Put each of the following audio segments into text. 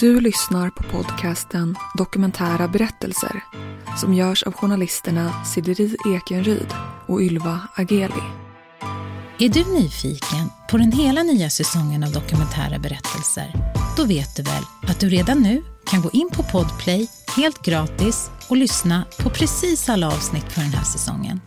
Du lyssnar på podcasten Dokumentära berättelser som görs av journalisterna Sideri Ekenryd och Ylva Ageli. Är du nyfiken på den hela nya säsongen av Dokumentära berättelser? Då vet du väl att du redan nu kan gå in på Podplay helt gratis och lyssna på precis alla avsnitt för den här säsongen.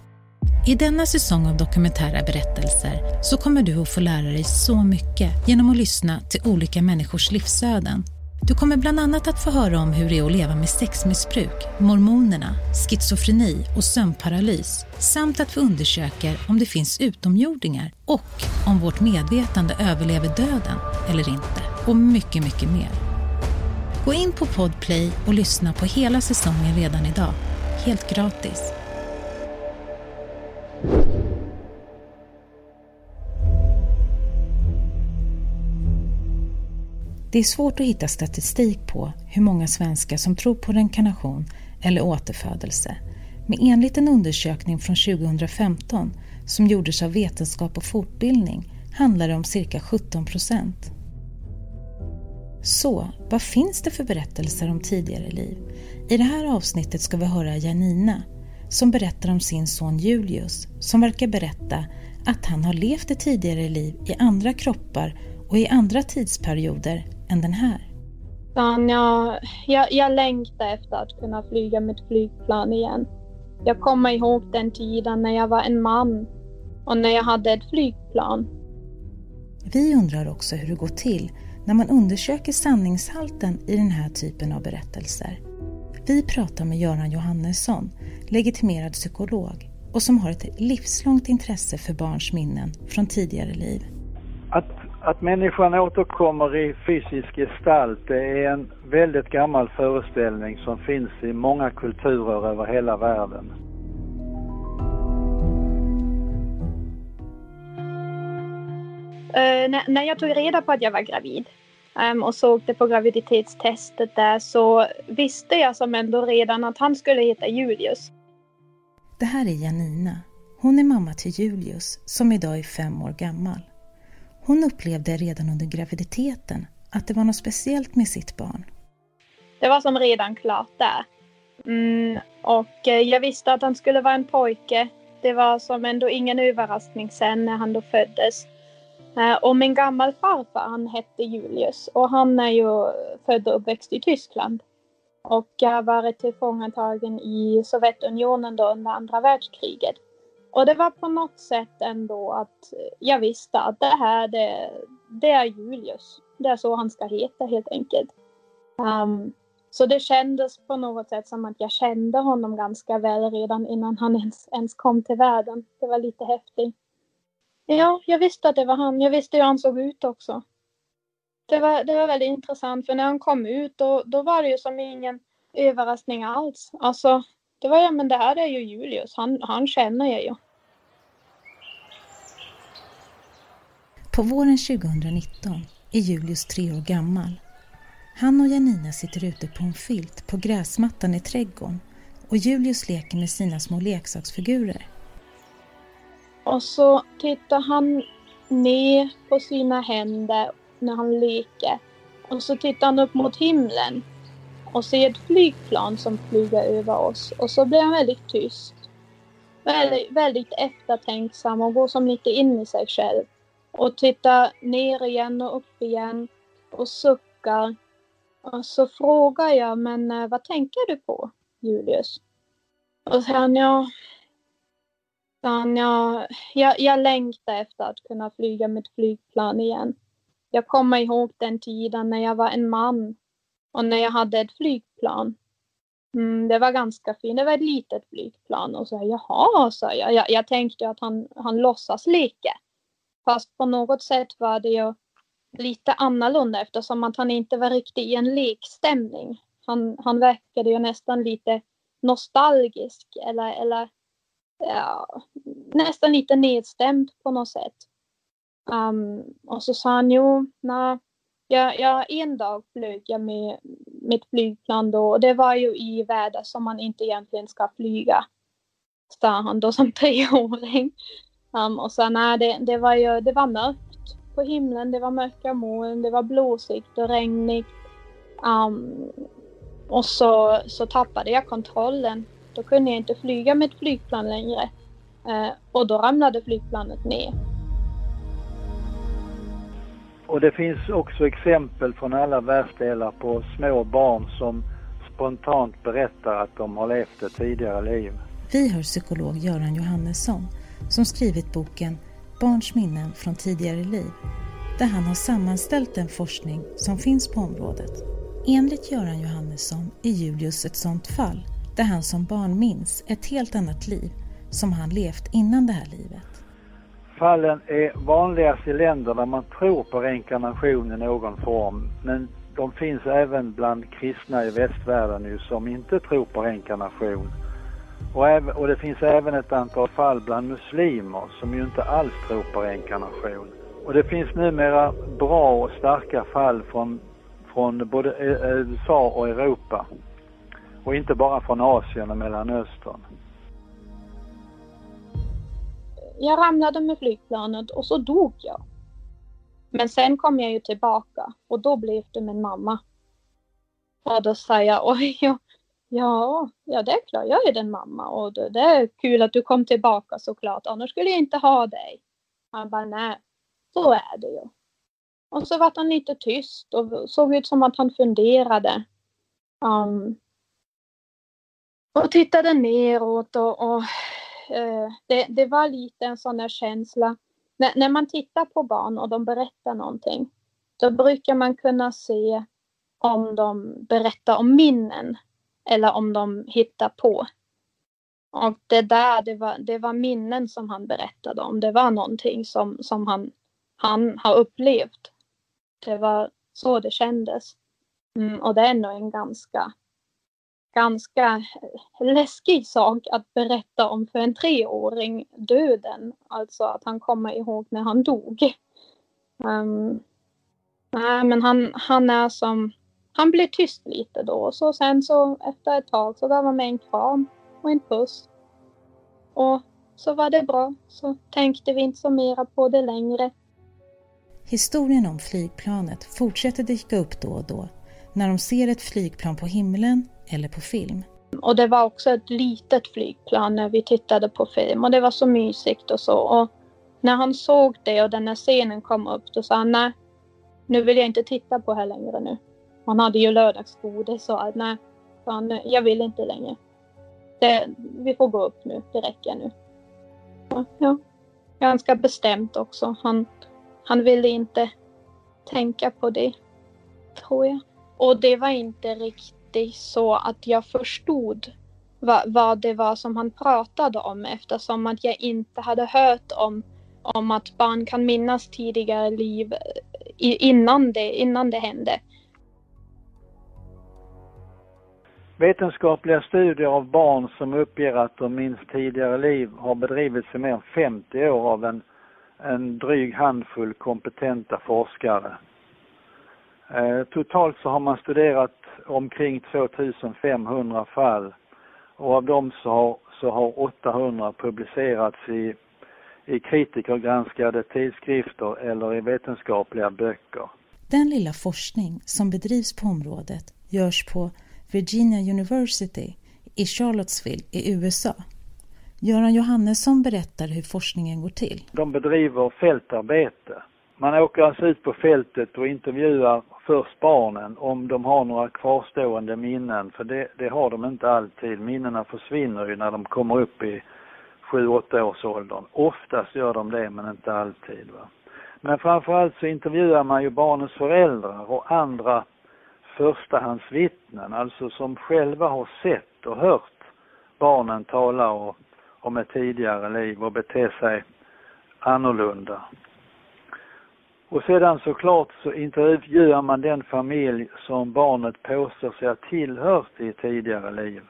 I denna säsong av dokumentära berättelser så kommer du att få lära dig så mycket genom att lyssna till olika människors livsöden du kommer bland annat att få höra om hur det är att leva med sexmissbruk, mormonerna, schizofreni och sömnparalys samt att vi undersöker om det finns utomjordingar och om vårt medvetande överlever döden eller inte. Och mycket, mycket mer. Gå in på Podplay och lyssna på hela säsongen redan idag. Helt gratis. Det är svårt att hitta statistik på hur många svenskar som tror på reinkarnation eller återfödelse. Men enligt en undersökning från 2015 som gjordes av Vetenskap och fortbildning handlar det om cirka 17 procent. Så, vad finns det för berättelser om tidigare liv? I det här avsnittet ska vi höra Janina som berättar om sin son Julius som verkar berätta att han har levt ett tidigare liv i andra kroppar och i andra tidsperioder än den här? Jag, jag, jag längtar efter att kunna flyga med ett flygplan igen. Jag kommer ihåg den tiden när jag var en man och när jag hade ett flygplan. Vi undrar också hur det går till när man undersöker sanningshalten i den här typen av berättelser. Vi pratar med Göran Johannesson, legitimerad psykolog och som har ett livslångt intresse för barns minnen från tidigare liv. Att att människan återkommer i fysisk gestalt, det är en väldigt gammal föreställning som finns i många kulturer över hela världen. Uh, när, när jag tog reda på att jag var gravid um, och såg det på graviditetstestet där så visste jag som ändå redan att han skulle heta Julius. Det här är Janina. Hon är mamma till Julius som idag är fem år gammal. Hon upplevde redan under graviditeten att det var något speciellt med sitt barn. Det var som redan klart där. Mm, och eh, jag visste att han skulle vara en pojke. Det var som ändå ingen överraskning sen när han då föddes. Eh, och min gammal farfar han hette Julius och han är ju född och uppväxt i Tyskland. Och har varit tillfångatagen i Sovjetunionen då under andra världskriget. Och det var på något sätt ändå att jag visste att det här det, det är Julius. Det är så han ska heta helt enkelt. Um, så det kändes på något sätt som att jag kände honom ganska väl redan innan han ens, ens kom till världen. Det var lite häftigt. Ja, jag visste att det var han. Jag visste hur han såg ut också. Det var, det var väldigt intressant för när han kom ut då, då var det ju som ingen överraskning alls. Alltså, det var ja, men det här är ju Julius. Han, han känner jag ju. På våren 2019 är Julius tre år gammal. Han och Janina sitter ute på en filt på gräsmattan i trädgården och Julius leker med sina små leksaksfigurer. Och så tittar han ner på sina händer när han leker. Och så tittar han upp mot himlen och ser ett flygplan som flyger över oss. Och så blir han väldigt tyst. Väldigt, väldigt eftertänksam och går som lite in i sig själv. Och tittar ner igen och upp igen och suckar. Och så frågar jag, men eh, vad tänker du på, Julius? Och så säger han, ja, han, ja jag, jag längtar efter att kunna flyga med flygplan igen. Jag kommer ihåg den tiden när jag var en man och när jag hade ett flygplan. Mm, det var ganska fint. Det var ett litet flygplan. Och så jaha, sa jag. jag. Jag tänkte att han, han låtsas leka. Fast på något sätt var det ju lite annorlunda eftersom att han inte var riktigt i en lekstämning. Han, han verkade ju nästan lite nostalgisk eller, eller ja, nästan lite nedstämd på något sätt. Um, och så sa han jo, nej, jag, jag, en dag flög jag med mitt flygplan då och det var ju i väder som man inte egentligen ska flyga. Sa han då som treåring. Um, och sen nej, det, det var ju, det var mörkt på himlen, det var mörka moln, det var blåsigt och regnigt. Um, och så, så tappade jag kontrollen. Då kunde jag inte flyga med ett flygplan längre. Uh, och då ramlade flygplanet ner. Och det finns också exempel från alla världsdelar på små barn som spontant berättar att de har levt ett tidigare liv. Vi hör psykolog Göran Johannesson som skrivit boken Barns minnen från tidigare liv där han har sammanställt den forskning som finns på området. Enligt Göran Johannesson är Julius ett sådant fall där han som barn minns ett helt annat liv som han levt innan det här livet. Fallen är vanligast i länder där man tror på reinkarnation i någon form men de finns även bland kristna i västvärlden nu som inte tror på reinkarnation. Och, även, och det finns även ett antal fall bland muslimer som ju inte alls tror på reinkarnation. Och det finns numera bra och starka fall från, från både USA och Europa. Och inte bara från Asien och Mellanöstern. Jag ramlade med flygplanet och så dog jag. Men sen kom jag ju tillbaka och då blev det min mamma. Och då sa jag, oj, ja, ja, ja det är klart, jag är din mamma och det, det är kul att du kom tillbaka såklart, annars skulle jag inte ha dig. Han bara, nej, så är det ju. Och så var han lite tyst och såg ut som att han funderade. Um, och tittade neråt och, och Eh, det, det var lite en sån där känsla när, när man tittar på barn och de berättar någonting, då brukar man kunna se om de berättar om minnen eller om de hittar på. Och det där, det var, det var minnen som han berättade om. Det var någonting som, som han, han har upplevt. Det var så det kändes. Mm, och det är nog en ganska ganska läskig sak att berätta om för en treåring, döden. Alltså att han kommer ihåg när han dog. Um, nej, men han, han är som... Han blir tyst lite då. Så sen så efter ett tag så gav han mig en kram och en puss. Och så var det bra. Så tänkte vi inte så mera på det längre. Historien om flygplanet fortsätter dyka upp då och då när de ser ett flygplan på himlen eller på film. Och det var också ett litet flygplan när vi tittade på film och det var så mysigt och så. Och när han såg det och den här scenen kom upp då sa han nej, nu vill jag inte titta på här längre nu. Han hade ju lördagsgodis och nej, fan, jag vill inte längre. Det, vi får gå upp nu, det räcker nu. Ja, ganska bestämt också. Han, han ville inte tänka på det, tror jag. Och det var inte riktigt så att jag förstod vad, vad det var som han pratade om eftersom att jag inte hade hört om, om att barn kan minnas tidigare liv eh, innan det, innan det hände. Vetenskapliga studier av barn som uppger att de minns tidigare liv har bedrivits i mer än 50 år av en, en dryg handfull kompetenta forskare. Eh, totalt så har man studerat omkring 2500 fall och av dem så har, så har 800 publicerats i, i kritikergranskade tidskrifter eller i vetenskapliga böcker. Den lilla forskning som bedrivs på området görs på Virginia University i Charlottesville i USA. Göran Johannesson berättar hur forskningen går till. De bedriver fältarbete. Man åker alltså ut på fältet och intervjuar först barnen om de har några kvarstående minnen, för det, det har de inte alltid. Minnena försvinner ju när de kommer upp i 7-8 års åldern. Oftast gör de det, men inte alltid. Va? Men framförallt så intervjuar man ju barnens föräldrar och andra förstahandsvittnen, alltså som själva har sett och hört barnen tala och, om ett tidigare liv och bete sig annorlunda. Och sedan såklart så intervjuar man den familj som barnet påstår sig ha tillhört i tidigare liv.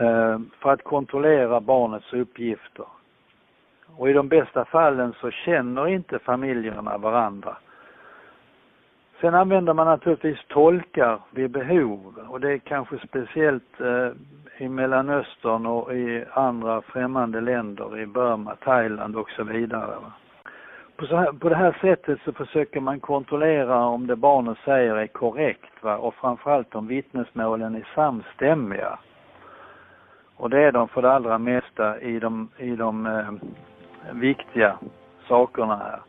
Eh, för att kontrollera barnets uppgifter. Och i de bästa fallen så känner inte familjerna varandra. Sen använder man naturligtvis tolkar vid behov och det är kanske speciellt eh, i Mellanöstern och i andra främmande länder, i Burma, Thailand och så vidare på, så här, på det här sättet så försöker man kontrollera om det barnet säger är korrekt va? och framförallt om vittnesmålen är samstämmiga. Och det är de för det allra mesta i de, i de eh, viktiga sakerna här.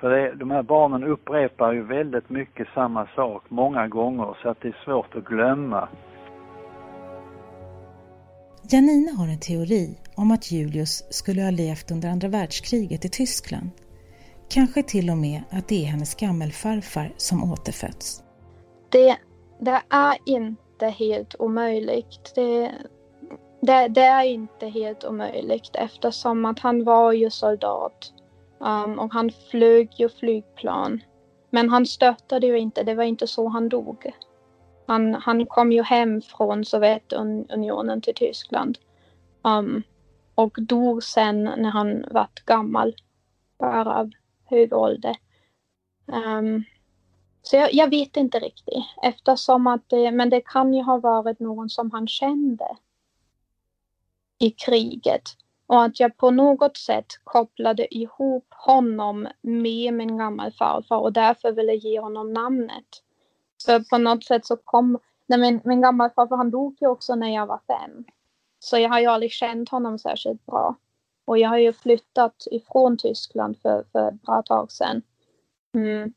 För det, de här barnen upprepar ju väldigt mycket samma sak många gånger så att det är svårt att glömma. Janina har en teori om att Julius skulle ha levt under andra världskriget i Tyskland. Kanske till och med att det är hennes gammelfarfar som återfötts. Det, det är inte helt omöjligt. Det, det, det, är inte helt omöjligt eftersom att han var ju soldat um, och han flög ju flygplan. Men han störtade ju inte, det var inte så han dog. Han, han kom ju hem från Sovjetunionen till Tyskland um, och dog sen när han var gammal, bara av hög ålder. Um, ehm, så jag, jag, vet inte riktigt eftersom att det, men det kan ju ha varit någon som han kände i kriget. Och att jag på något sätt kopplade ihop honom med min gammelfarfar och därför ville ge honom namnet. För på något sätt så kom, nej min, min gammelfarfar han dog ju också när jag var fem. Så jag har ju aldrig känt honom särskilt bra. Och jag har ju flyttat ifrån Tyskland för, för ett bra tag sedan. Mm.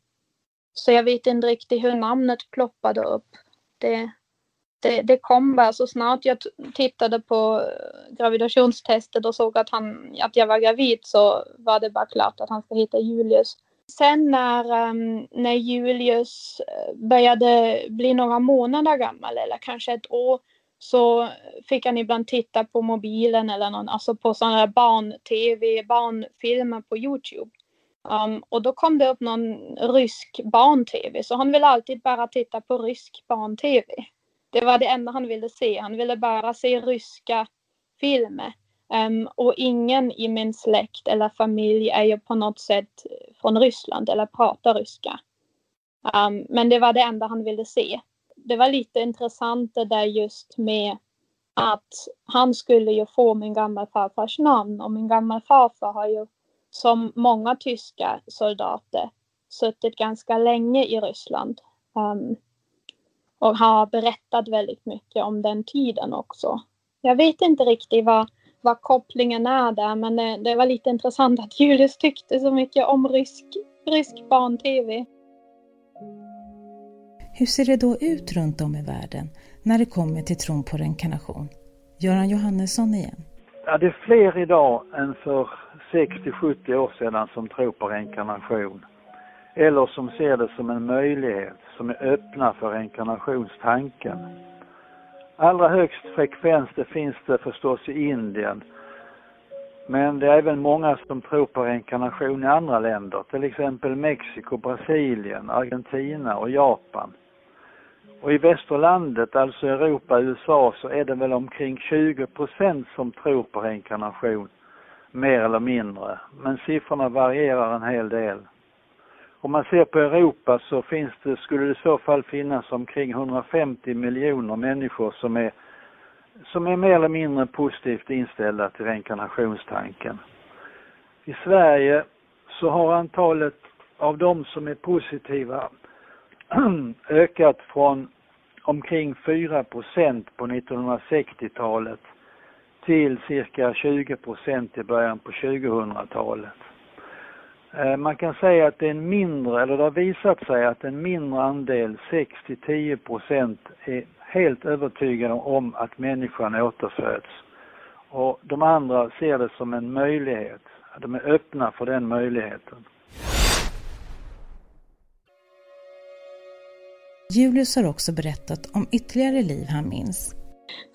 Så jag vet inte riktigt hur namnet ploppade upp. Det, det, det kom bara så snart jag tittade på gravidationstestet och såg att, han, att jag var gravid så var det bara klart att han ska heta Julius. Sen när, um, när Julius eh, började bli några månader gammal eller kanske ett år så fick han ibland titta på mobilen eller någon, alltså på sådana här barn-tv, barnfilmer på Youtube. Um, och då kom det upp någon rysk barn-tv så han ville alltid bara titta på rysk barn-tv. Det var det enda han ville se. Han ville bara se ryska filmer. Um, och ingen i min släkt eller familj är ju på något sätt från Ryssland eller pratar ryska. Um, men det var det enda han ville se. Det var lite intressant det där just med att han skulle ju få min gamla farfars namn och min gamla farfar har ju som många tyska soldater suttit ganska länge i Ryssland. Um, och har berättat väldigt mycket om den tiden också. Jag vet inte riktigt vad, vad kopplingen är där men det, det var lite intressant att Julius tyckte så mycket om rysk, rysk barn-tv. Hur ser det då ut runt om i världen när det kommer till tron på reinkarnation? Göran Johannesson igen. Ja, det är fler idag än för 60-70 år sedan som tror på reinkarnation. Eller som ser det som en möjlighet, som är öppna för reinkarnationstanken. Allra högst frekvens det finns det förstås i Indien. Men det är även många som tror på reinkarnation i andra länder, till exempel Mexiko, Brasilien, Argentina och Japan. Och i västerlandet, alltså Europa, USA, så är det väl omkring 20 procent som tror på reinkarnation, mer eller mindre. Men siffrorna varierar en hel del. Om man ser på Europa så finns det, skulle det i så fall finnas omkring 150 miljoner människor som är, som är mer eller mindre positivt inställda till reinkarnationstanken. I Sverige så har antalet av de som är positiva ökat från omkring 4 procent på 1960-talet till cirka 20 procent i början på 2000-talet. Eh, man kan säga att det är en mindre, eller det har visat sig att en mindre andel, 6 till 10 procent, är helt övertygade om att människan återföds. Och de andra ser det som en möjlighet. De är öppna för den möjligheten. Julius har också berättat om ytterligare liv han minns.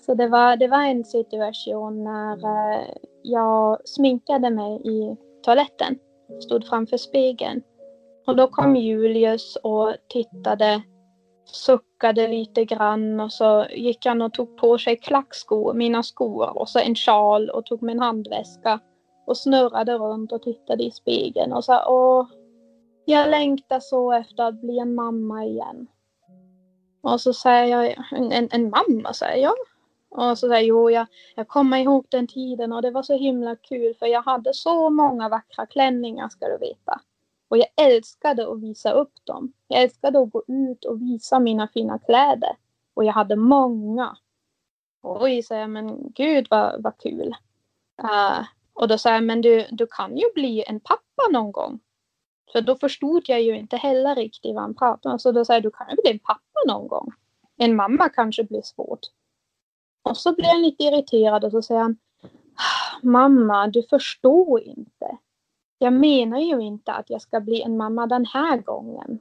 Så det var, det var en situation när eh, jag sminkade mig i toaletten, stod framför spegeln. Och då kom Julius och tittade, suckade lite grann och så gick han och tog på sig klackskor, mina skor och så en sjal och tog min handväska och snurrade runt och tittade i spegeln och sa åh, jag längtar så efter att bli en mamma igen. Och så säger jag, en, en mamma säger jag. Och så säger jag, jo jag, jag kommer ihåg den tiden och det var så himla kul för jag hade så många vackra klänningar ska du veta. Och jag älskade att visa upp dem. Jag älskade att gå ut och visa mina fina kläder. Och jag hade många. Oj, sa jag, men gud vad, vad kul. Uh, och då säger jag, men du, du kan ju bli en pappa någon gång. För då förstod jag ju inte heller riktigt vad han pratade om. Så då sa jag, du kan ju bli en pappa någon gång. En mamma kanske blir svårt. Och så blev han lite irriterad och så säger han, ah, mamma, du förstår inte. Jag menar ju inte att jag ska bli en mamma den här gången.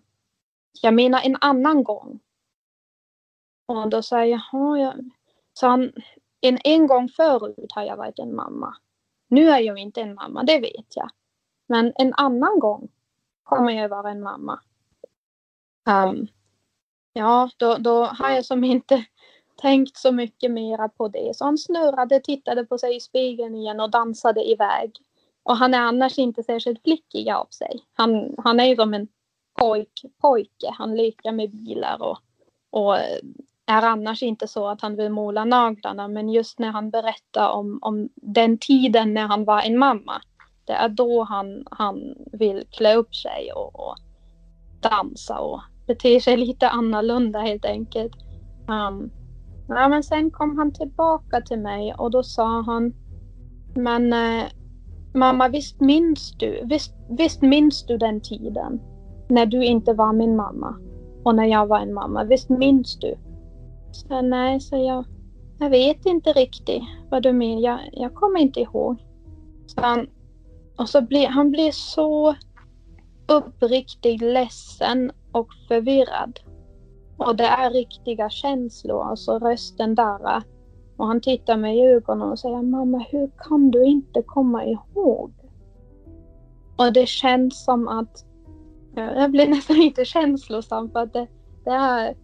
Jag menar en annan gång. Och då säger jag, jag... Så han, en, en gång förut har jag varit en mamma. Nu är jag inte en mamma, det vet jag. Men en annan gång kommer jag vara en mamma. Um, ja, då, då har jag som inte tänkt så mycket mera på det. Så han snurrade, tittade på sig i spegeln igen och dansade iväg. Och han är annars inte särskilt flickig av sig. Han, han är ju som en pojk, pojke. Han leker med bilar och, och är annars inte så att han vill måla naglarna. Men just när han berättar om, om den tiden när han var en mamma. Det är då han, han vill klä upp sig och, och dansa och bete sig lite annorlunda helt enkelt. Um, ja, men sen kom han tillbaka till mig och då sa han Men eh, mamma visst minns du, visst, visst minns du den tiden när du inte var min mamma och när jag var en mamma, visst minns du? Så nej, så jag, jag vet inte riktigt vad du menar, jag, jag kommer inte ihåg. Så han, och så blir han blir så uppriktigt ledsen och förvirrad. Och det är riktiga känslor, alltså rösten där. Och han tittar mig i ögonen och säger Mamma, hur kan du inte komma ihåg? Och det känns som att jag blir nästan lite känslosam för att det, det är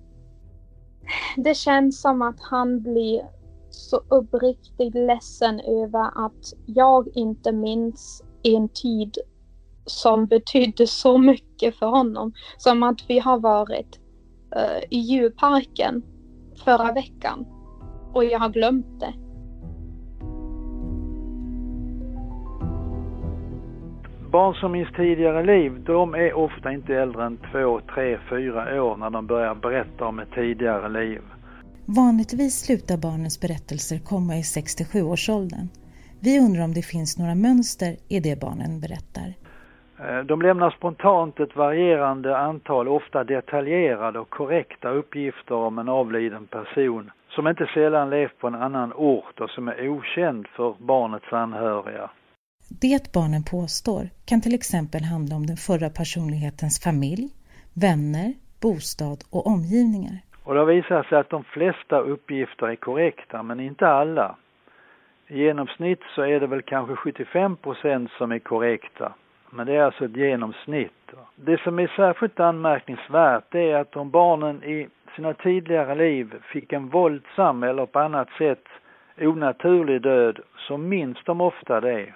det känns som att han blir så uppriktigt ledsen över att jag inte minns en tid som betydde så mycket för honom. Som att vi har varit uh, i djurparken förra veckan och jag har glömt det. Barn som minns tidigare liv, de är ofta inte äldre än två, tre, fyra år när de börjar berätta om ett tidigare liv. Vanligtvis slutar barnens berättelser komma i 6-7-årsåldern. Vi undrar om det finns några mönster i det barnen berättar. Eh, de lämnar spontant ett varierande antal, ofta detaljerade och korrekta uppgifter om en avliden person som inte sällan levt på en annan ort och som är okänd för barnets anhöriga. Det barnen påstår kan till exempel handla om den förra personlighetens familj, vänner, bostad och omgivningar. Och det har visat sig att de flesta uppgifter är korrekta, men inte alla. I genomsnitt så är det väl kanske 75 procent som är korrekta. Men det är alltså ett genomsnitt. Det som är särskilt anmärkningsvärt är att om barnen i sina tidigare liv fick en våldsam eller på annat sätt onaturlig död så minns de ofta det.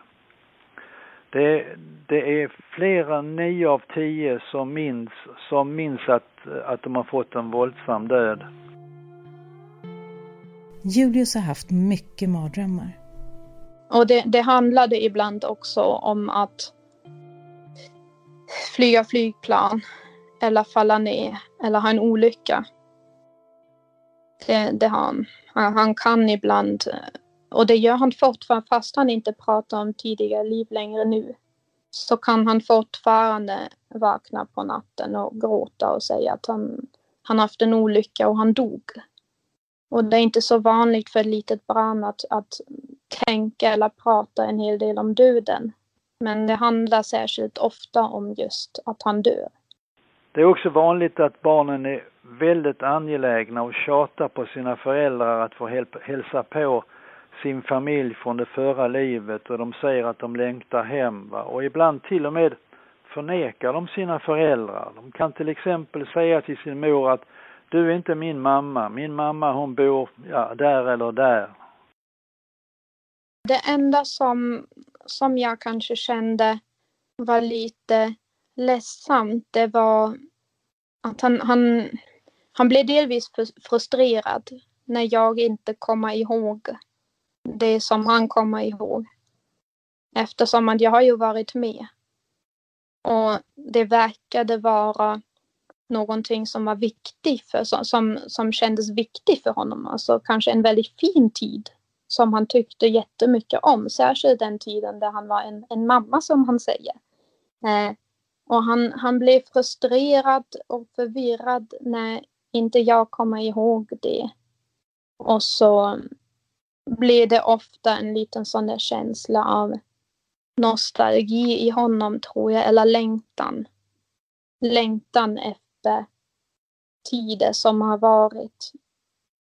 Det, det är flera, nio av tio som minns, som minns att, att de har fått en våldsam död. Julius har haft mycket mardrömmar. Och det, det handlade ibland också om att flyga flygplan eller falla ner eller ha en olycka. Det, det han. han. Han kan ibland och det gör han fortfarande fast han inte pratar om tidigare liv längre nu. Så kan han fortfarande vakna på natten och gråta och säga att han, han haft en olycka och han dog. Och det är inte så vanligt för ett litet barn att, att tänka eller prata en hel del om döden. Men det handlar särskilt ofta om just att han dör. Det är också vanligt att barnen är väldigt angelägna och tjatar på sina föräldrar att få hälsa på sin familj från det förra livet och de säger att de längtar hem. Va? Och ibland till och med förnekar de sina föräldrar. De kan till exempel säga till sin mor att du är inte min mamma, min mamma hon bor ja, där eller där. Det enda som, som jag kanske kände var lite ledsamt, det var att han, han, han blev delvis frustrerad när jag inte kommer ihåg det som han kommer ihåg. Eftersom att jag har ju varit med. Och det verkade vara någonting som var viktigt för, som, som kändes viktigt för honom. Alltså kanske en väldigt fin tid som han tyckte jättemycket om. Särskilt den tiden där han var en, en mamma som han säger. Eh, och han, han blev frustrerad och förvirrad när inte jag kommer ihåg det. Och så blir det ofta en liten sån där känsla av nostalgi i honom tror jag, eller längtan. Längtan efter tider som har varit,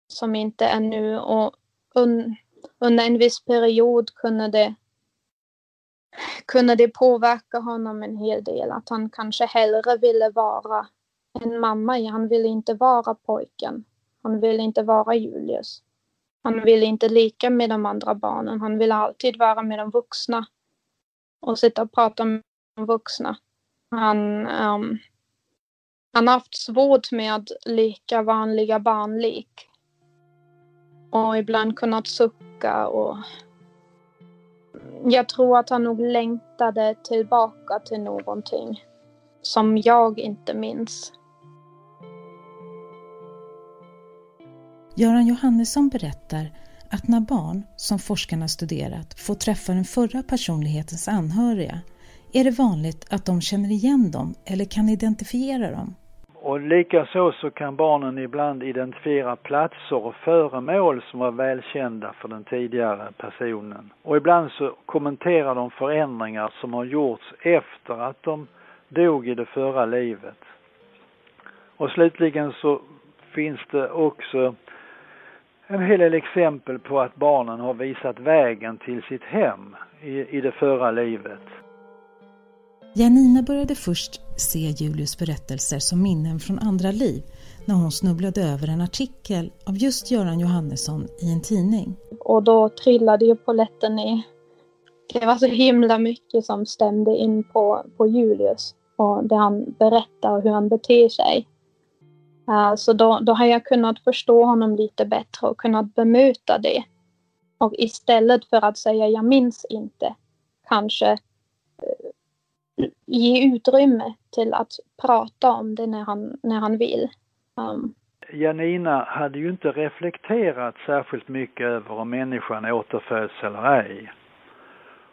som inte är nu. Och un, under en viss period kunde det, kunde det påverka honom en hel del. Att han kanske hellre ville vara en mamma. Han ville inte vara pojken. Han ville inte vara Julius. Han ville inte leka med de andra barnen. Han ville alltid vara med de vuxna och sitta och prata med de vuxna. Han, um, han har haft svårt med att leka vanliga barnlek. Och ibland kunnat sucka och jag tror att han nog längtade tillbaka till någonting som jag inte minns. Göran Johannesson berättar att när barn, som forskarna studerat, får träffa den förra personlighetens anhöriga är det vanligt att de känner igen dem eller kan identifiera dem. Och likaså så kan barnen ibland identifiera platser och föremål som var välkända för den tidigare personen. Och ibland så kommenterar de förändringar som har gjorts efter att de dog i det förra livet. Och slutligen så finns det också en hel del exempel på att barnen har visat vägen till sitt hem i, i det förra livet. Janina började först se Julius berättelser som minnen från andra liv när hon snubblade över en artikel av just Göran Johannesson i en tidning. Och då trillade ju poletten ner. Det var så himla mycket som stämde in på, på Julius och det han berättar och hur han beter sig. Uh, så då, då har jag kunnat förstå honom lite bättre och kunnat bemöta det. Och istället för att säga jag minns inte, kanske ge utrymme till att prata om det när han, när han vill. Um. Janina hade ju inte reflekterat särskilt mycket över om människan återföds eller ej.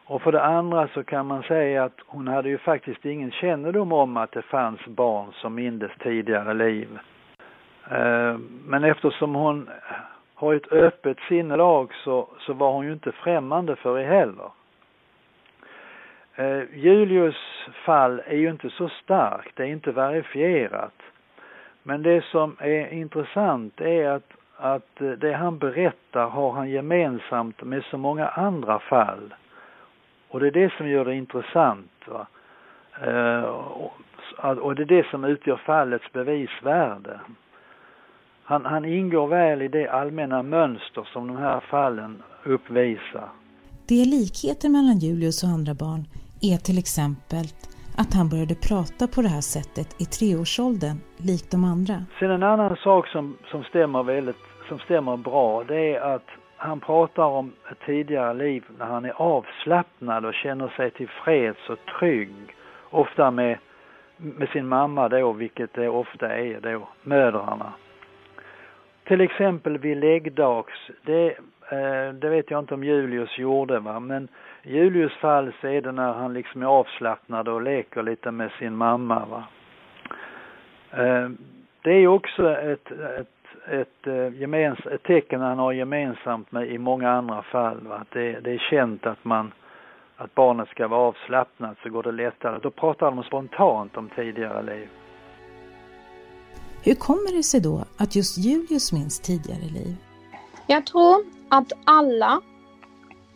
Och för det andra så kan man säga att hon hade ju faktiskt ingen kännedom om att det fanns barn som mindes tidigare liv. Eh, men eftersom hon har ett öppet sinnelag så, så var hon ju inte främmande för det heller. Eh, Julius fall är ju inte så starkt, det är inte verifierat. Men det som är intressant är att, att eh, det han berättar har han gemensamt med så många andra fall. Och det är det som gör det intressant. Va? Eh, och det är det som utgör fallets bevisvärde han, han ingår väl i det allmänna mönster som de här fallen uppvisar. Det likheter mellan Julius och andra barn är till exempel att han började prata på det här sättet i treårsåldern, likt de andra. Sen en annan sak som, som stämmer väldigt, som stämmer bra, det är att han pratar om ett tidigare liv när han är avslappnad och känner sig tillfreds och trygg. Ofta med, med sin mamma då, vilket det ofta är då, mödrarna. Till exempel vid läggdags, det, Eh, det vet jag inte om Julius gjorde va, men i Julius fall så är det när han liksom är avslappnad och leker lite med sin mamma va. Eh, det är också ett, ett, ett, eh, gemens, ett tecken han har gemensamt med i många andra fall va, att det, det är känt att man att barnet ska vara avslappnat så går det lättare. Då pratar de spontant om tidigare liv. Hur kommer det sig då att just Julius minns tidigare liv? Jag tror att alla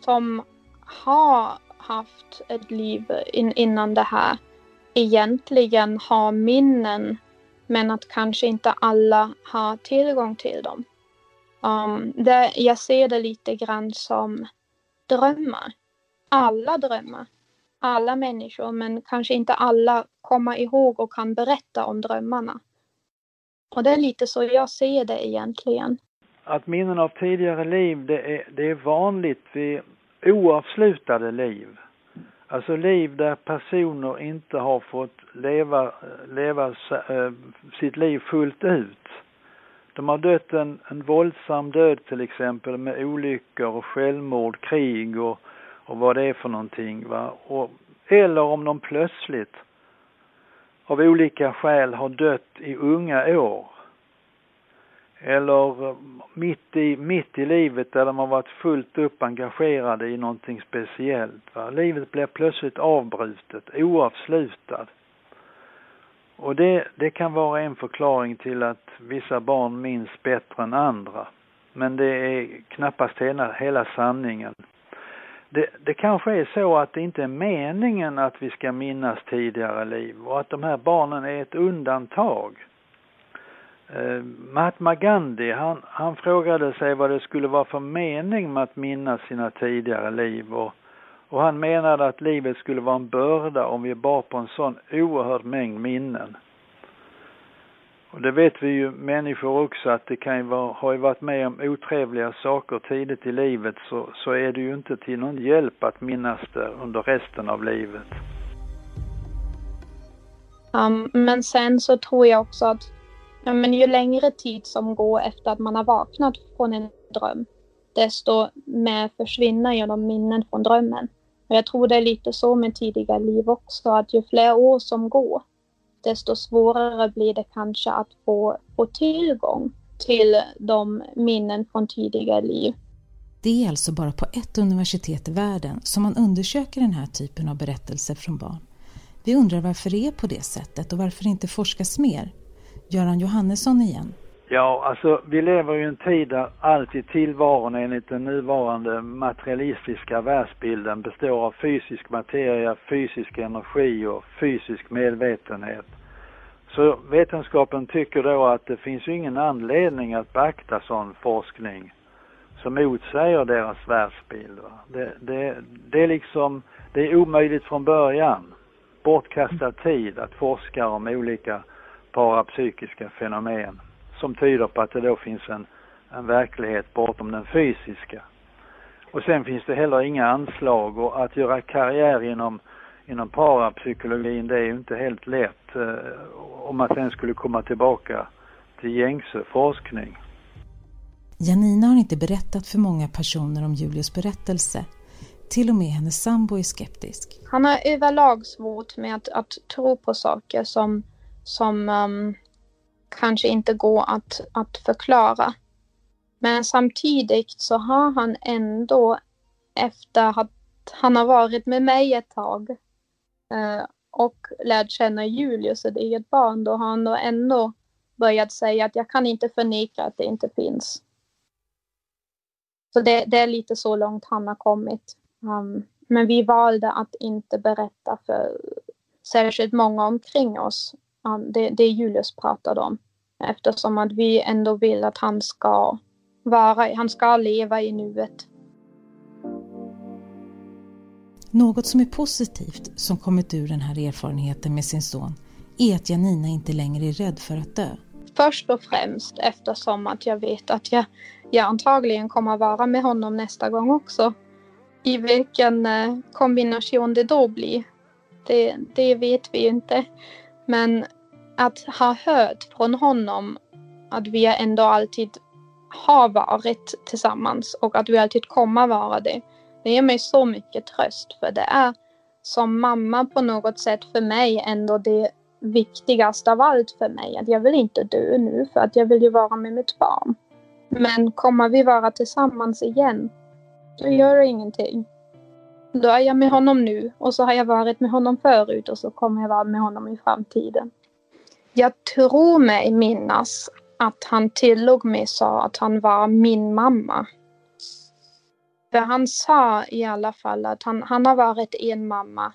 som har haft ett liv in, innan det här egentligen har minnen men att kanske inte alla har tillgång till dem. Um, det, jag ser det lite grann som drömmar. Alla drömmar. Alla människor men kanske inte alla kommer ihåg och kan berätta om drömmarna. Och det är lite så jag ser det egentligen. Att minnen av tidigare liv, det är, det är vanligt vid oavslutade liv. Alltså liv där personer inte har fått leva, leva äh, sitt liv fullt ut. De har dött en, en våldsam död till exempel med olyckor och självmord, krig och, och vad det är för någonting. Va? Och, eller om de plötsligt av olika skäl har dött i unga år eller eh, mitt i, mitt i livet där de har varit fullt upp engagerade i någonting speciellt. Va? Livet blir plötsligt avbrutet, oavslutat. Och det, det kan vara en förklaring till att vissa barn minns bättre än andra. Men det är knappast hela, hela sanningen. Det, det kanske är så att det inte är meningen att vi ska minnas tidigare liv och att de här barnen är ett undantag. Eh, Mahatma Gandhi, han, han frågade sig vad det skulle vara för mening med att minnas sina tidigare liv och, och han menade att livet skulle vara en börda om vi bar på en sån oerhörd mängd minnen. Och det vet vi ju människor också att det kan ju vara, har ju varit med om otrevliga saker tidigt i livet så, så är det ju inte till någon hjälp att minnas det under resten av livet. Um, men sen så tror jag också att Ja, men ju längre tid som går efter att man har vaknat från en dröm, desto mer försvinner ju de minnen från drömmen. Och jag tror det är lite så med tidiga liv också, att ju fler år som går, desto svårare blir det kanske att få, få tillgång till de minnen från tidiga liv. Det är alltså bara på ett universitet i världen som man undersöker den här typen av berättelser från barn. Vi undrar varför det är på det sättet och varför det inte forskas mer. Göran Johannesson igen. Ja, alltså vi lever ju i en tid där allt i tillvaron enligt den nuvarande materialistiska världsbilden består av fysisk materia, fysisk energi och fysisk medvetenhet. Så vetenskapen tycker då att det finns ju ingen anledning att beakta sån forskning som motsäger deras världsbild. Va? Det, det, det är liksom, det är omöjligt från början. Bortkastad tid att forska om olika parapsykiska fenomen som tyder på att det då finns en, en verklighet bortom den fysiska. Och sen finns det heller inga anslag och att göra karriär inom, inom parapsykologin det är ju inte helt lätt eh, om man sen skulle komma tillbaka till gängse forskning. Janina har inte berättat för många personer om Julius berättelse. Till och med hennes sambo är skeptisk. Han har överlag svårt med att, att tro på saker som som um, kanske inte går att, att förklara. Men samtidigt så har han ändå efter att han har varit med mig ett tag uh, och lärt känna Julius, ett eget barn, då har han då ändå börjat säga att jag kan inte förneka att det inte finns. Så det, det är lite så långt han har kommit. Um, men vi valde att inte berätta för särskilt många omkring oss det, det Julius pratade om. Eftersom att vi ändå vill att han ska vara, han ska leva i nuet. Något som är positivt som kommit ur den här erfarenheten med sin son är att Janina inte längre är rädd för att dö. Först och främst eftersom att jag vet att jag, jag antagligen kommer vara med honom nästa gång också. I vilken eh, kombination det då blir, det, det vet vi inte. Men att ha hört från honom att vi ändå alltid har varit tillsammans och att vi alltid kommer vara det. Det ger mig så mycket tröst för det är som mamma på något sätt för mig ändå det viktigaste av allt för mig. Att jag vill inte dö nu för att jag vill ju vara med mitt barn. Men kommer vi vara tillsammans igen, då gör det ingenting. Då är jag med honom nu och så har jag varit med honom förut och så kommer jag vara med honom i framtiden. Jag tror mig minnas att han till och med sa att han var min mamma. För han sa i alla fall att han, han har varit en mamma.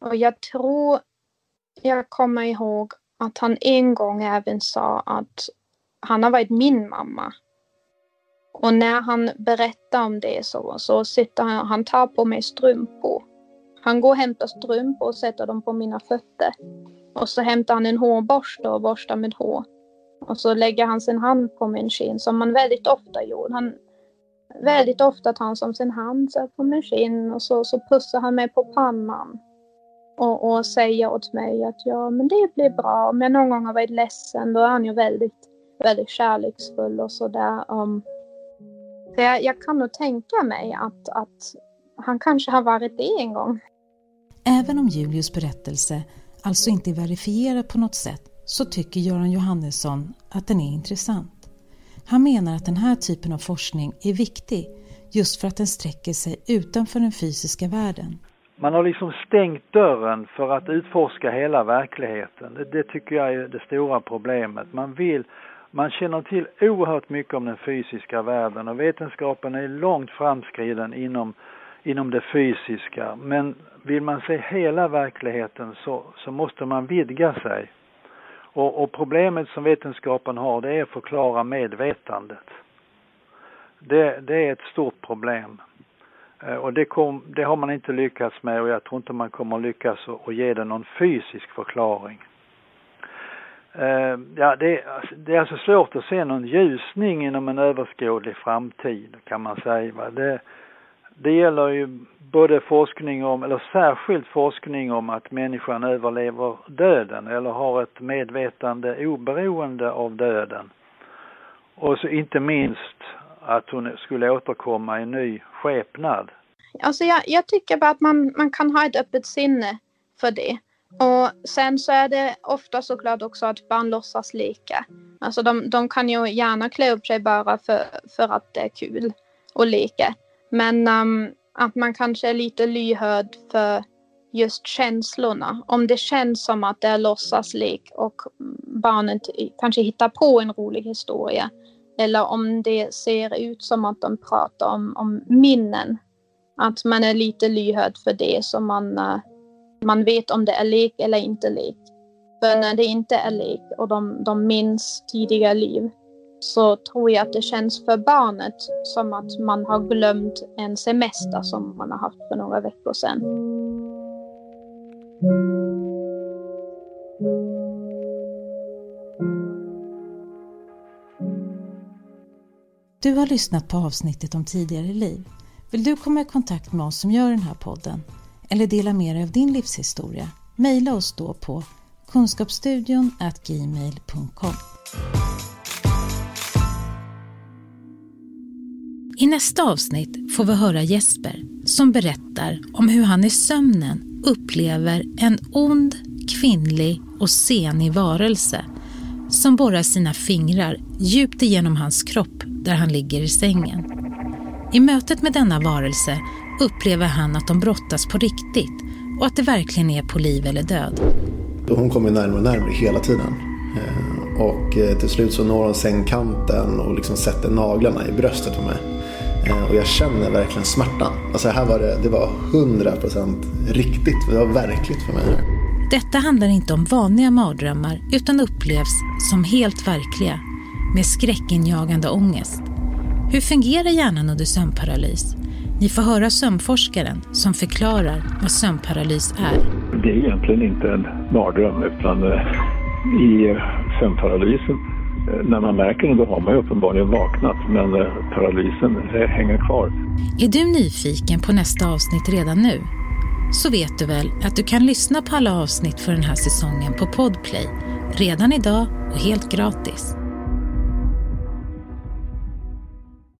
Och jag tror, jag kommer ihåg att han en gång även sa att han har varit min mamma. Och när han berättar om det så, så sitter han, han tar på mig strumpor. Han går och hämtar strumpor och sätter dem på mina fötter. Och så hämtar han en hårborste och borstar med hår. Och så lägger han sin hand på min kind som han väldigt ofta gjorde. Han, väldigt ofta tar han som sin hand så på min kind och så, så pussar han mig på pannan. Och, och säger åt mig att ja, men det blir bra. Om jag någon gång har varit ledsen, då är han ju väldigt, väldigt kärleksfull och sådär. Um, så jag, jag, kan nog tänka mig att, att han kanske har varit det en gång. Även om Julius berättelse alltså inte är verifierad på något sätt så tycker Göran Johannesson att den är intressant. Han menar att den här typen av forskning är viktig just för att den sträcker sig utanför den fysiska världen. Man har liksom stängt dörren för att utforska hela verkligheten. Det, det tycker jag är det stora problemet. Man vill man känner till oerhört mycket om den fysiska världen och vetenskapen är långt framskriden inom, inom det fysiska. Men vill man se hela verkligheten så, så måste man vidga sig. Och, och, problemet som vetenskapen har det är att förklara medvetandet. Det, det är ett stort problem. Eh, och det, kom, det, har man inte lyckats med och jag tror inte man kommer lyckas att ge det någon fysisk förklaring. Uh, ja, det, alltså, det, är alltså svårt att se någon ljusning inom en överskådlig framtid kan man säga. Det, det gäller ju både forskning om, eller särskilt forskning om att människan överlever döden eller har ett medvetande oberoende av döden. Och så inte minst att hon skulle återkomma i ny skepnad. Alltså jag, jag tycker bara att man, man kan ha ett öppet sinne för det. Och sen så är det ofta såklart också att barn låtsas leka. Alltså de, de kan ju gärna klä upp sig bara för, för att det är kul att leka. Men um, att man kanske är lite lyhörd för just känslorna. Om det känns som att det är låtsaslek och barnet kanske hittar på en rolig historia. Eller om det ser ut som att de pratar om, om minnen. Att man är lite lyhörd för det så man, uh, man vet om det är lek eller inte lek. För när det inte är lek och de, de minns tidigare liv så tror jag att det känns för barnet som att man har glömt en semester som man har haft för några veckor sedan. Du har lyssnat på avsnittet om tidigare liv. Vill du komma i kontakt med oss som gör den här podden eller dela med dig av din livshistoria? Mejla oss då på kunskapsstudion gmail.com. I nästa avsnitt får vi höra Jesper som berättar om hur han i sömnen upplever en ond, kvinnlig och senig varelse som borrar sina fingrar djupt igenom hans kropp där han ligger i sängen. I mötet med denna varelse upplever han att de brottas på riktigt och att det verkligen är på liv eller död. Hon kommer närmare och närmare hela tiden. Eh, och eh, till slut så når hon sängkanten och liksom sätter naglarna i bröstet på mig. Eh, och jag känner verkligen smärtan. Alltså här var det, det var 100% riktigt. Det var verkligt för mig. Detta handlar inte om vanliga mardrömmar utan upplevs som helt verkliga med skräckinjagande ångest. Hur fungerar hjärnan under sömnparalys? Ni får höra sömnforskaren som förklarar vad sömnparalys är. Det är egentligen inte en mardröm utan eh, i sömnparalysen Eh, när man märker det då har man ju uppenbarligen vaknat men eh, paralysen eh, hänger kvar. Är du nyfiken på nästa avsnitt redan nu? Så vet du väl att du kan lyssna på alla avsnitt för den här säsongen på Podplay redan idag och helt gratis.